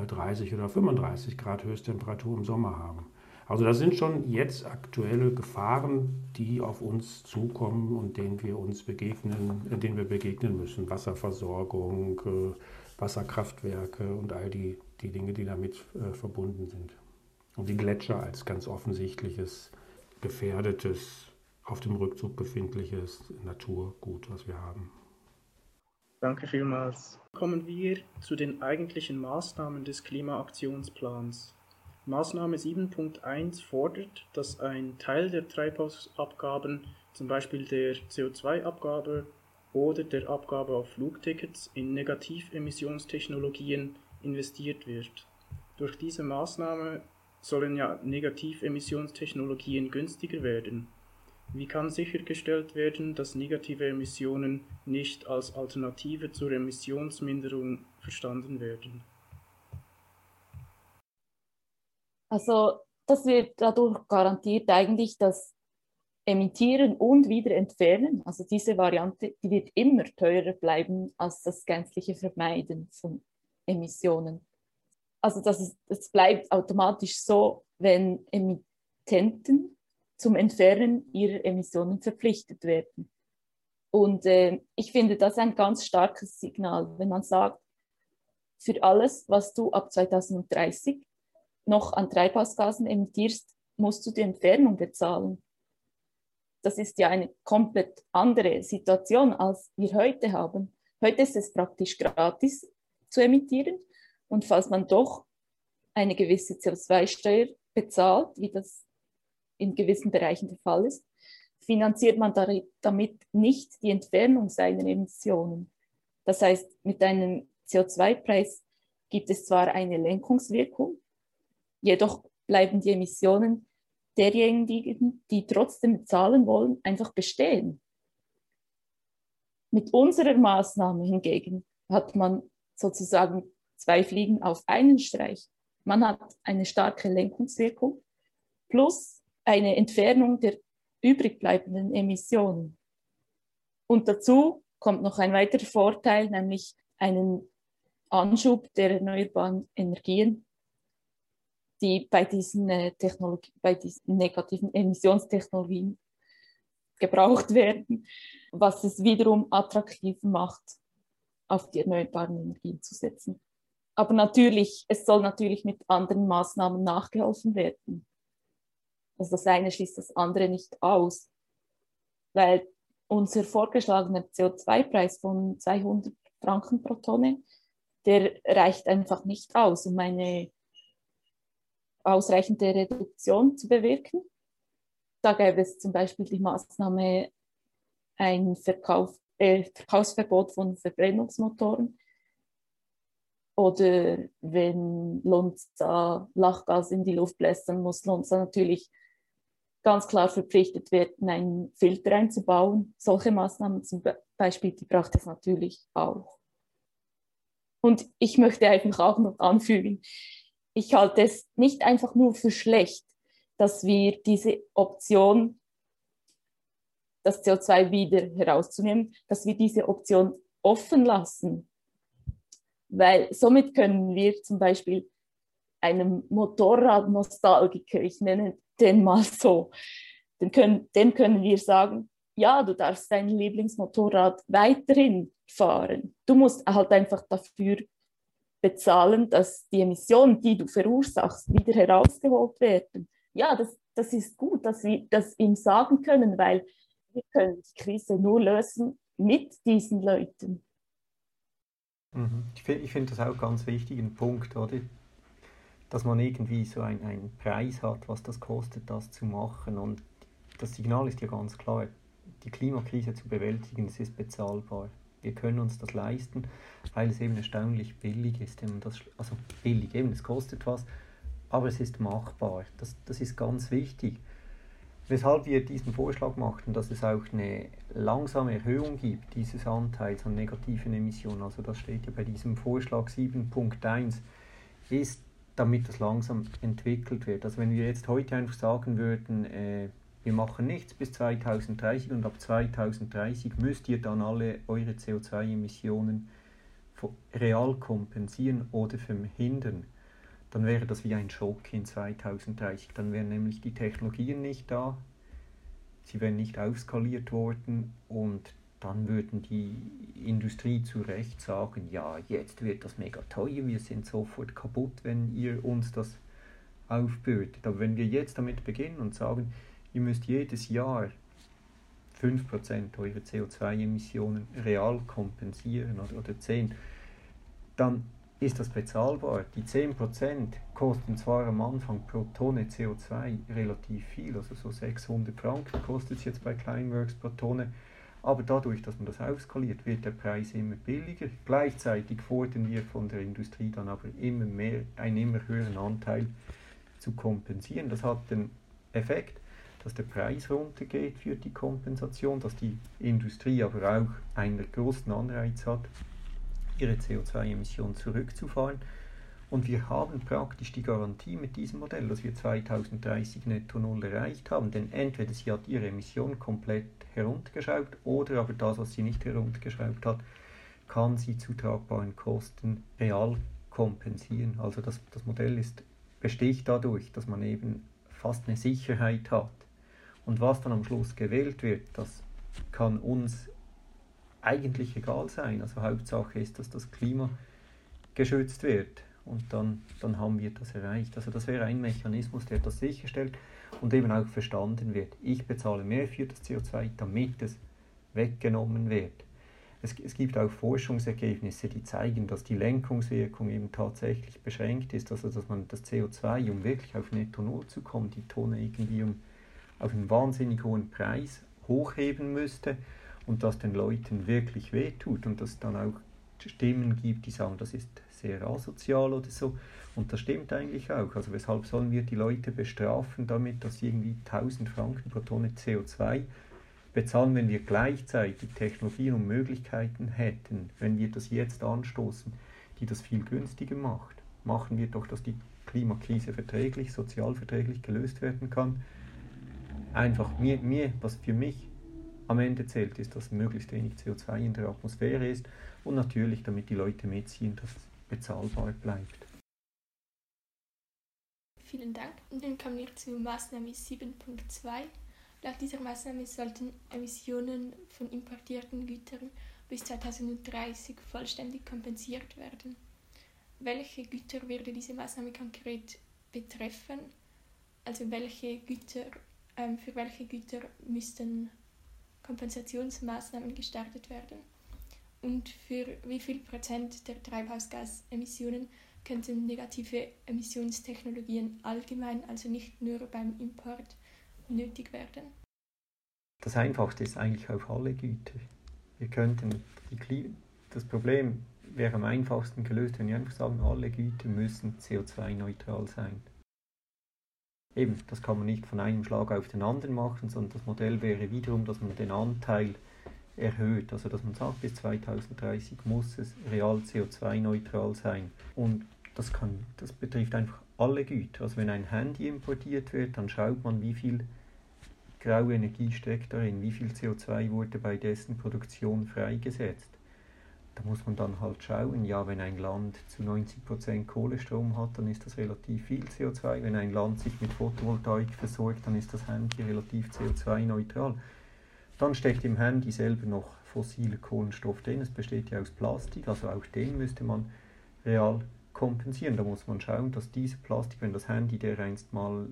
30 äh, oder 35 Grad Höchsttemperatur im Sommer haben. Also das sind schon jetzt aktuelle Gefahren, die auf uns zukommen und denen wir uns begegnen, äh, denen wir begegnen müssen. Wasserversorgung, äh, Wasserkraftwerke und all die, die Dinge, die damit verbunden sind. Und die Gletscher als ganz offensichtliches, gefährdetes, auf dem Rückzug befindliches Naturgut, was wir haben. Danke vielmals. Kommen wir zu den eigentlichen Maßnahmen des Klimaaktionsplans. Maßnahme 7.1 fordert, dass ein Teil der Treibhausabgaben, zum Beispiel der CO2-Abgabe oder der Abgabe auf Flugtickets, in Negativemissionstechnologien investiert wird. Durch diese Maßnahme sollen ja Negativemissionstechnologien günstiger werden. Wie kann sichergestellt werden, dass negative Emissionen nicht als Alternative zur Emissionsminderung verstanden werden? Also das wird dadurch garantiert eigentlich, dass Emittieren und wieder entfernen, also diese Variante, die wird immer teurer bleiben als das gänzliche Vermeiden von Emissionen. Also das, ist, das bleibt automatisch so, wenn Emittenten zum Entfernen ihrer Emissionen verpflichtet werden. Und äh, ich finde das ein ganz starkes Signal, wenn man sagt, für alles, was du ab 2030 noch an Treibhausgasen emittierst, musst du die Entfernung bezahlen. Das ist ja eine komplett andere Situation, als wir heute haben. Heute ist es praktisch gratis zu emittieren. Und falls man doch eine gewisse CO2-Steuer bezahlt, wie das in gewissen Bereichen der Fall ist, finanziert man damit nicht die Entfernung seiner Emissionen. Das heißt, mit einem CO2-Preis gibt es zwar eine Lenkungswirkung, Jedoch bleiben die Emissionen derjenigen, die trotzdem zahlen wollen, einfach bestehen. Mit unserer Maßnahme hingegen hat man sozusagen zwei Fliegen auf einen Streich. Man hat eine starke Lenkungswirkung plus eine Entfernung der übrig bleibenden Emissionen. Und dazu kommt noch ein weiterer Vorteil, nämlich einen Anschub der erneuerbaren Energien die bei diesen, äh, Technologie, bei diesen negativen Emissionstechnologien gebraucht werden, was es wiederum attraktiv macht, auf die erneuerbaren Energien zu setzen. Aber natürlich, es soll natürlich mit anderen Maßnahmen nachgeholfen werden. Also das eine schließt das andere nicht aus, weil unser vorgeschlagener CO2-Preis von 200 Franken pro Tonne, der reicht einfach nicht aus, um eine ausreichende Reduktion zu bewirken. Da gäbe es zum Beispiel die Maßnahme ein Verkauf, äh, Verkaufsverbot von Verbrennungsmotoren oder wenn Lonza Lachgas in die Luft bläst, dann muss Lonza natürlich ganz klar verpflichtet werden, einen Filter einzubauen. Solche Maßnahmen zum Beispiel, die braucht es natürlich auch. Und ich möchte einfach auch noch anfügen, ich halte es nicht einfach nur für schlecht, dass wir diese Option, das CO2 wieder herauszunehmen, dass wir diese Option offen lassen. Weil somit können wir zum Beispiel einem Motorradnostalgiker, ich nenne den mal so, dem können, dem können wir sagen, ja, du darfst dein Lieblingsmotorrad weiterhin fahren. Du musst halt einfach dafür bezahlen, dass die Emissionen, die du verursachst, wieder herausgeholt werden. Ja, das, das ist gut, dass wir das ihm sagen können, weil wir können die Krise nur lösen mit diesen Leuten. Mhm. Ich finde das auch ganz wichtig, ein Punkt, oder? dass man irgendwie so ein, einen Preis hat, was das kostet, das zu machen. Und das Signal ist ja ganz klar, die Klimakrise zu bewältigen, es ist bezahlbar wir können uns das leisten, weil es eben erstaunlich billig ist. Das, also billig, eben, es kostet was, aber es ist machbar. Das, das ist ganz wichtig. Weshalb wir diesen Vorschlag machten, dass es auch eine langsame Erhöhung gibt, dieses Anteils an negativen Emissionen, also das steht ja bei diesem Vorschlag 7.1, ist, damit das langsam entwickelt wird. Also wenn wir jetzt heute einfach sagen würden, äh, wir machen nichts bis 2030 und ab 2030 müsst ihr dann alle eure CO2-Emissionen real kompensieren oder verhindern, dann wäre das wie ein Schock in 2030. Dann wären nämlich die Technologien nicht da, sie wären nicht aufskaliert worden und dann würden die Industrie zu Recht sagen, ja, jetzt wird das mega teuer, wir sind sofort kaputt, wenn ihr uns das aufbürdet. Aber wenn wir jetzt damit beginnen und sagen, ihr müsst jedes Jahr 5% eurer CO2-Emissionen real kompensieren oder, oder 10%, dann ist das bezahlbar. Die 10% kosten zwar am Anfang pro Tonne CO2 relativ viel, also so 600 Franken kostet es jetzt bei Kleinworks pro Tonne, aber dadurch, dass man das aufskaliert, wird der Preis immer billiger. Gleichzeitig fordern wir von der Industrie dann aber immer mehr, einen immer höheren Anteil zu kompensieren. Das hat den Effekt, dass der Preis runtergeht für die Kompensation, dass die Industrie aber auch einen großen Anreiz hat, ihre CO2-Emissionen zurückzufahren. Und wir haben praktisch die Garantie mit diesem Modell, dass wir 2030 netto null erreicht haben. Denn entweder sie hat ihre Emissionen komplett heruntergeschraubt oder aber das, was sie nicht heruntergeschraubt hat, kann sie zu tragbaren Kosten real kompensieren. Also das, das Modell ist, besticht dadurch, dass man eben fast eine Sicherheit hat. Und was dann am Schluss gewählt wird, das kann uns eigentlich egal sein. Also Hauptsache ist, dass das Klima geschützt wird und dann, dann haben wir das erreicht. Also das wäre ein Mechanismus, der das sicherstellt und eben auch verstanden wird. Ich bezahle mehr für das CO2, damit es weggenommen wird. Es, es gibt auch Forschungsergebnisse, die zeigen, dass die Lenkungswirkung eben tatsächlich beschränkt ist, also dass man das CO2, um wirklich auf Netto Null zu kommen, die Tonne irgendwie um, auf einen wahnsinnig hohen Preis hochheben müsste und das den Leuten wirklich wehtut und dass dann auch Stimmen gibt, die sagen, das ist sehr asozial oder so. Und das stimmt eigentlich auch. Also weshalb sollen wir die Leute bestrafen damit, dass sie irgendwie 1000 Franken pro Tonne CO2 bezahlen, wenn wir gleichzeitig Technologien und Möglichkeiten hätten, wenn wir das jetzt anstoßen, die das viel günstiger macht. Machen wir doch, dass die Klimakrise verträglich, sozial verträglich gelöst werden kann. Einfach mir, mir, was für mich am Ende zählt, ist, dass möglichst wenig CO2 in der Atmosphäre ist und natürlich, damit die Leute mitziehen, dass es bezahlbar bleibt. Vielen Dank. Dann kommen wir zu Maßnahme 7.2. Laut dieser Maßnahme sollten Emissionen von importierten Gütern bis 2030 vollständig kompensiert werden. Welche Güter würde diese Maßnahme konkret betreffen? Also welche Güter, ähm, für welche Güter müssten Kompensationsmaßnahmen gestartet werden? Und für wie viel Prozent der Treibhausgasemissionen könnten negative Emissionstechnologien allgemein, also nicht nur beim Import, nötig werden? Das Einfachste ist eigentlich auf alle Güter. Wir könnten das Problem wäre am einfachsten gelöst, wenn wir einfach sagen, alle Güter müssen CO2-neutral sein. Eben, das kann man nicht von einem Schlag auf den anderen machen, sondern das Modell wäre wiederum, dass man den Anteil erhöht. Also dass man sagt, bis 2030 muss es real CO2-neutral sein. Und das, kann, das betrifft einfach alle Güter. Also wenn ein Handy importiert wird, dann schaut man, wie viel graue Energie steckt darin, wie viel CO2 wurde bei dessen Produktion freigesetzt. Da muss man dann halt schauen, ja, wenn ein Land zu 90% Kohlestrom hat, dann ist das relativ viel CO2. Wenn ein Land sich mit Photovoltaik versorgt, dann ist das Handy relativ CO2-neutral. Dann steckt im Handy selber noch fossiler Kohlenstoff drin. Es besteht ja aus Plastik, also auch den müsste man real kompensieren. Da muss man schauen, dass diese Plastik, wenn das Handy dereinst mal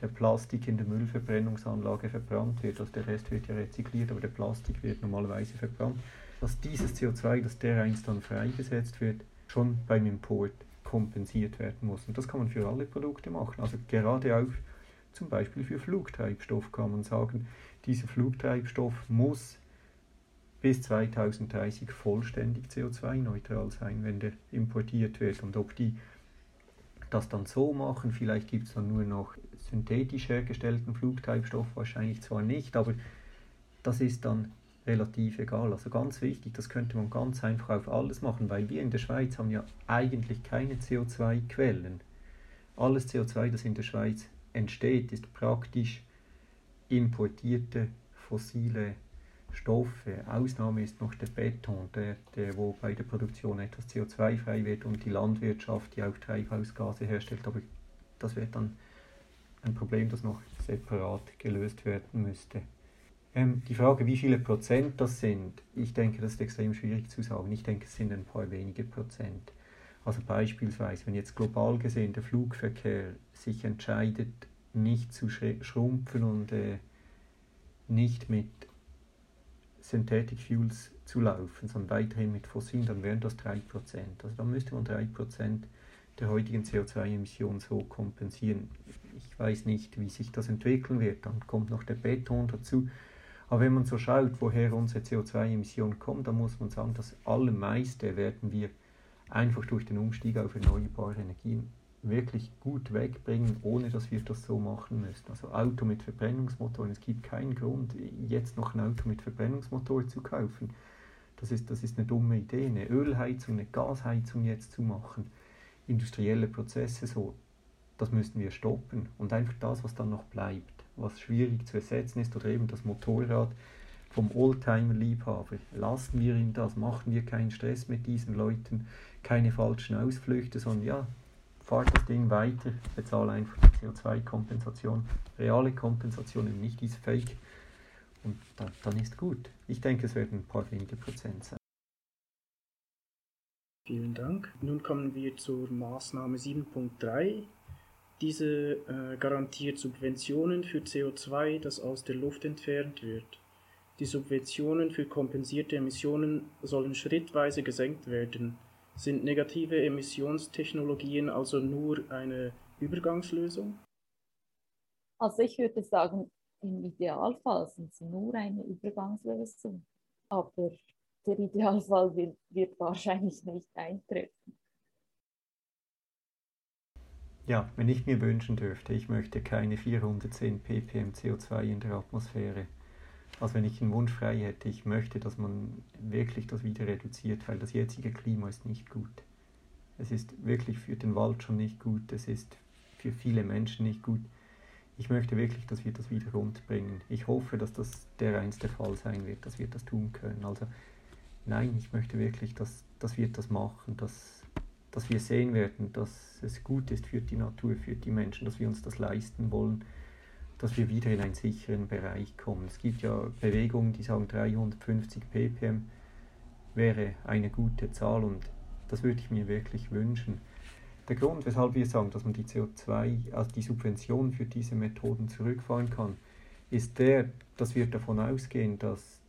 der Plastik in der Müllverbrennungsanlage verbrannt wird, also der Rest wird ja rezykliert, aber der Plastik wird normalerweise verbrannt, dass dieses CO2, das dereinst dann freigesetzt wird, schon beim Import kompensiert werden muss. Und das kann man für alle Produkte machen. Also gerade auch zum Beispiel für Flugtreibstoff kann man sagen, dieser Flugtreibstoff muss bis 2030 vollständig CO2-neutral sein, wenn der importiert wird. Und ob die das dann so machen, vielleicht gibt es dann nur noch synthetisch hergestellten Flugtreibstoff, wahrscheinlich zwar nicht, aber das ist dann relativ egal. Also ganz wichtig, das könnte man ganz einfach auf alles machen, weil wir in der Schweiz haben ja eigentlich keine CO2-Quellen. Alles CO2, das in der Schweiz entsteht, ist praktisch importierte fossile Stoffe. Ausnahme ist noch der Beton, der, der wo bei der Produktion etwas CO2 frei wird und die Landwirtschaft, die auch Treibhausgase herstellt. Aber das wäre dann ein Problem, das noch separat gelöst werden müsste. Ähm, die Frage, wie viele Prozent das sind, ich denke, das ist extrem schwierig zu sagen. Ich denke, es sind ein paar wenige Prozent. Also beispielsweise, wenn jetzt global gesehen der Flugverkehr sich entscheidet, nicht zu schrumpfen und äh, nicht mit Synthetic Fuels zu laufen, sondern weiterhin mit fossilen, dann wären das 3%. Also dann müsste man 3% der heutigen CO2-Emissionen so kompensieren. Ich weiß nicht, wie sich das entwickeln wird. Dann kommt noch der Beton dazu. Aber wenn man so schaut, woher unsere CO2-Emissionen kommen, dann muss man sagen, das allermeiste werden wir einfach durch den Umstieg auf erneuerbare Energien wirklich gut wegbringen, ohne dass wir das so machen müssen. Also Auto mit Verbrennungsmotoren, es gibt keinen Grund, jetzt noch ein Auto mit Verbrennungsmotor zu kaufen. Das ist, das ist eine dumme Idee, eine Ölheizung, eine Gasheizung jetzt zu machen. Industrielle Prozesse so, das müssen wir stoppen. Und einfach das, was dann noch bleibt, was schwierig zu ersetzen ist, oder eben das Motorrad vom Oldtimer-Liebhaber, lassen wir ihn das, machen wir keinen Stress mit diesen Leuten, keine falschen Ausflüchte, sondern ja, fahrt das Ding weiter, bezahle einfach die CO2-Kompensation, reale Kompensation und nicht diese Fake. Und dann, dann ist gut. Ich denke, es werden ein paar wenige Prozent sein. Vielen Dank. Nun kommen wir zur Maßnahme 7.3. Diese äh, garantiert Subventionen für CO2, das aus der Luft entfernt wird. Die Subventionen für kompensierte Emissionen sollen schrittweise gesenkt werden. Sind negative Emissionstechnologien also nur eine Übergangslösung? Also ich würde sagen, im Idealfall sind sie nur eine Übergangslösung. Aber der Idealfall wird, wird wahrscheinlich nicht eintreffen. Ja, wenn ich mir wünschen dürfte, ich möchte keine 410 ppm CO2 in der Atmosphäre. Also wenn ich einen Wunsch frei hätte, ich möchte, dass man wirklich das wieder reduziert, weil das jetzige Klima ist nicht gut. Es ist wirklich für den Wald schon nicht gut, es ist für viele Menschen nicht gut. Ich möchte wirklich, dass wir das wieder rundbringen. Ich hoffe, dass das der einst der Fall sein wird, dass wir das tun können. Also nein, ich möchte wirklich, dass, dass wir das machen, dass, dass wir sehen werden, dass es gut ist für die Natur, für die Menschen, dass wir uns das leisten wollen dass wir wieder in einen sicheren Bereich kommen. Es gibt ja Bewegungen, die sagen 350 ppm wäre eine gute Zahl und das würde ich mir wirklich wünschen. Der Grund, weshalb wir sagen, dass man die CO2, also die Subvention für diese Methoden zurückfahren kann, ist der, dass wir davon ausgehen, dass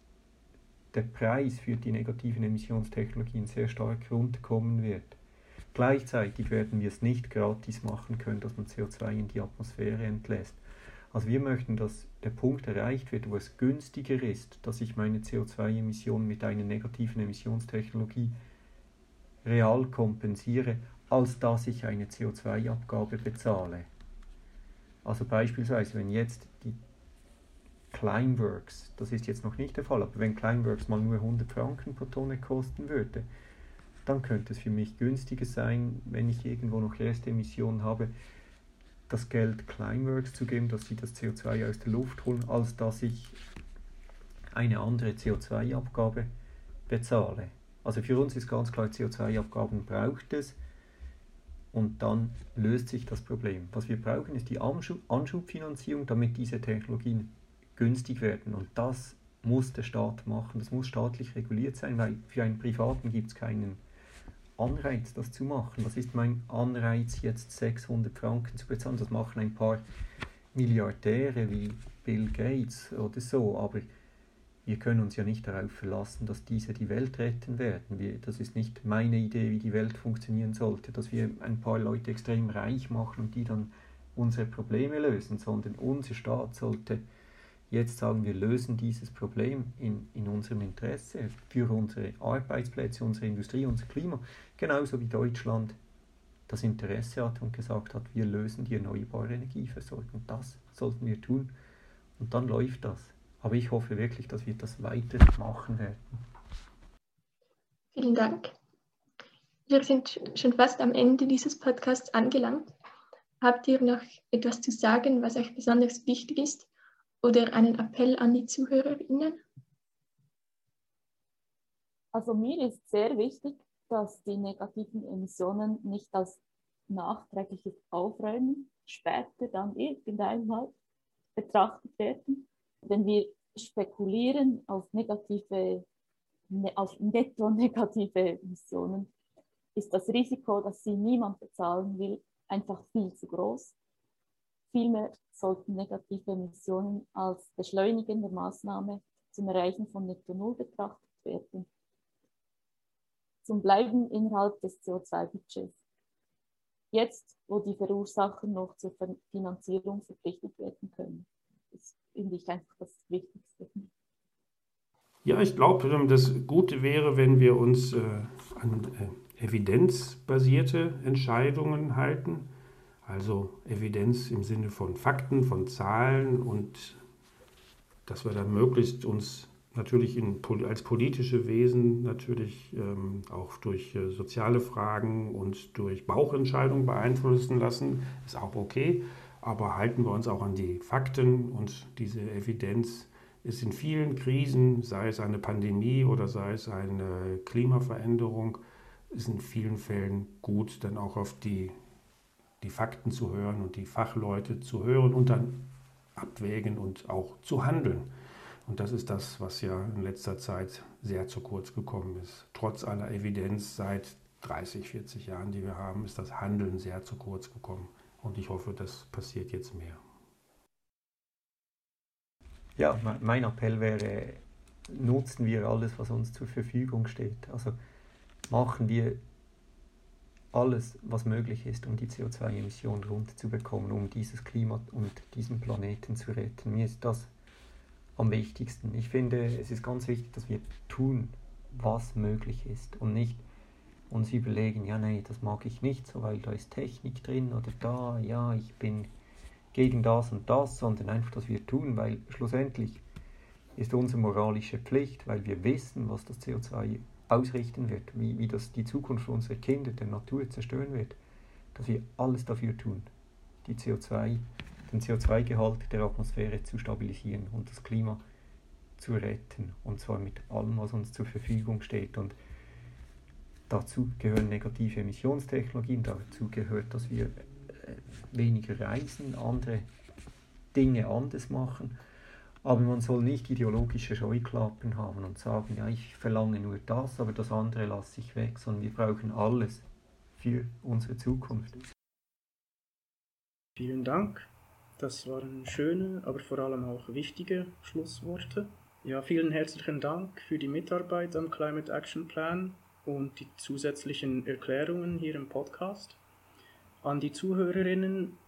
der Preis für die negativen Emissionstechnologien sehr stark runterkommen wird. Gleichzeitig werden wir es nicht gratis machen können, dass man CO2 in die Atmosphäre entlässt. Also wir möchten, dass der Punkt erreicht wird, wo es günstiger ist, dass ich meine CO2-Emissionen mit einer negativen Emissionstechnologie real kompensiere, als dass ich eine CO2-Abgabe bezahle. Also beispielsweise, wenn jetzt die Climeworks, das ist jetzt noch nicht der Fall, aber wenn Climeworks mal nur 100 Franken pro Tonne kosten würde, dann könnte es für mich günstiger sein, wenn ich irgendwo noch Restemissionen habe, das Geld Climeworks zu geben, dass sie das CO2 aus der Luft holen, als dass ich eine andere CO2-Abgabe bezahle. Also für uns ist ganz klar, CO2-Abgaben braucht es und dann löst sich das Problem. Was wir brauchen, ist die Anschubfinanzierung, damit diese Technologien günstig werden. Und das muss der Staat machen, das muss staatlich reguliert sein, weil für einen Privaten gibt es keinen Anreiz, das zu machen? Was ist mein Anreiz, jetzt 600 Franken zu bezahlen? Das machen ein paar Milliardäre wie Bill Gates oder so, aber wir können uns ja nicht darauf verlassen, dass diese die Welt retten werden. Wir, das ist nicht meine Idee, wie die Welt funktionieren sollte, dass wir ein paar Leute extrem reich machen und die dann unsere Probleme lösen, sondern unser Staat sollte jetzt sagen, wir lösen dieses Problem in, in unserem Interesse für unsere Arbeitsplätze, unsere Industrie, unser Klima, genauso wie Deutschland das Interesse hat und gesagt hat, wir lösen die erneuerbare Energieversorgung. Das sollten wir tun und dann läuft das. Aber ich hoffe wirklich, dass wir das weiter machen werden. Vielen Dank. Wir sind schon fast am Ende dieses Podcasts angelangt. Habt ihr noch etwas zu sagen, was euch besonders wichtig ist oder einen Appell an die ZuhörerInnen? Also mir ist sehr wichtig, dass die negativen Emissionen nicht als nachträgliches Aufräumen später dann irgendeinmal betrachtet werden. Wenn wir spekulieren auf negative, ne, auf netto-negative Emissionen, ist das Risiko, dass sie niemand bezahlen will, einfach viel zu groß. Vielmehr sollten negative Emissionen als beschleunigende Maßnahme zum Erreichen von Netto Null betrachtet werden. Zum Bleiben innerhalb des CO2-Budgets. Jetzt, wo die Verursacher noch zur Finanzierung verpflichtet werden können. Das finde ich einfach das Wichtigste. Ja, ich glaube, das Gute wäre, wenn wir uns äh, an äh, evidenzbasierte Entscheidungen halten Also Evidenz im Sinne von Fakten, von Zahlen und dass wir dann möglichst uns natürlich in, als politische Wesen natürlich ähm, auch durch äh, soziale Fragen und durch Bauchentscheidungen beeinflussen lassen, ist auch okay. Aber halten wir uns auch an die Fakten und diese Evidenz ist in vielen Krisen, sei es eine Pandemie oder sei es eine Klimaveränderung, ist in vielen Fällen gut, dann auch auf die, die Fakten zu hören und die Fachleute zu hören und dann abwägen und auch zu handeln. Und das ist das, was ja in letzter Zeit sehr zu kurz gekommen ist. Trotz aller Evidenz seit 30, 40 Jahren, die wir haben, ist das Handeln sehr zu kurz gekommen. Und ich hoffe, das passiert jetzt mehr. Ja, mein Appell wäre, nutzen wir alles, was uns zur Verfügung steht. Also machen wir alles, was möglich ist, um die CO2-Emissionen runterzubekommen, um dieses Klima und diesen Planeten zu retten. Mir ist das am wichtigsten. Ich finde, es ist ganz wichtig, dass wir tun, was möglich ist und nicht uns überlegen, ja, nee, das mag ich nicht so, weil da ist Technik drin oder da, ja, ich bin gegen das und das, sondern einfach, dass wir tun, weil schlussendlich ist unsere moralische Pflicht, weil wir wissen, was das CO2 ausrichten wird, wie, wie das die Zukunft unserer Kinder, der Natur zerstören wird, dass wir alles dafür tun, die CO2 den CO2-Gehalt der Atmosphäre zu stabilisieren und das Klima zu retten. Und zwar mit allem, was uns zur Verfügung steht. Und dazu gehören negative Emissionstechnologien, dazu gehört, dass wir äh, weniger reisen, andere Dinge anders machen. Aber man soll nicht ideologische Scheuklappen haben und sagen, ja, ich verlange nur das, aber das andere lasse ich weg, sondern wir brauchen alles für unsere Zukunft. Vielen Dank. Das waren schöne, aber vor allem auch wichtige Schlussworte. Ja, vielen herzlichen Dank für die Mitarbeit am Climate Action Plan und die zusätzlichen Erklärungen hier im Podcast. An die Zuhörerinnen,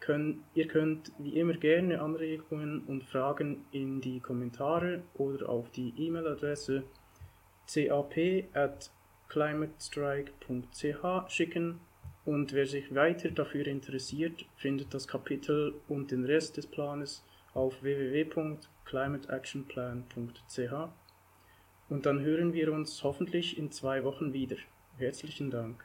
könnt, ihr könnt wie immer gerne Anregungen und Fragen in die Kommentare oder auf die E-Mail-Adresse cap at climatestrike.ch schicken und wer sich weiter dafür interessiert, findet das Kapitel und den Rest des Planes auf www.climateactionplan.ch. Und dann hören wir uns hoffentlich in zwei Wochen wieder. Herzlichen Dank.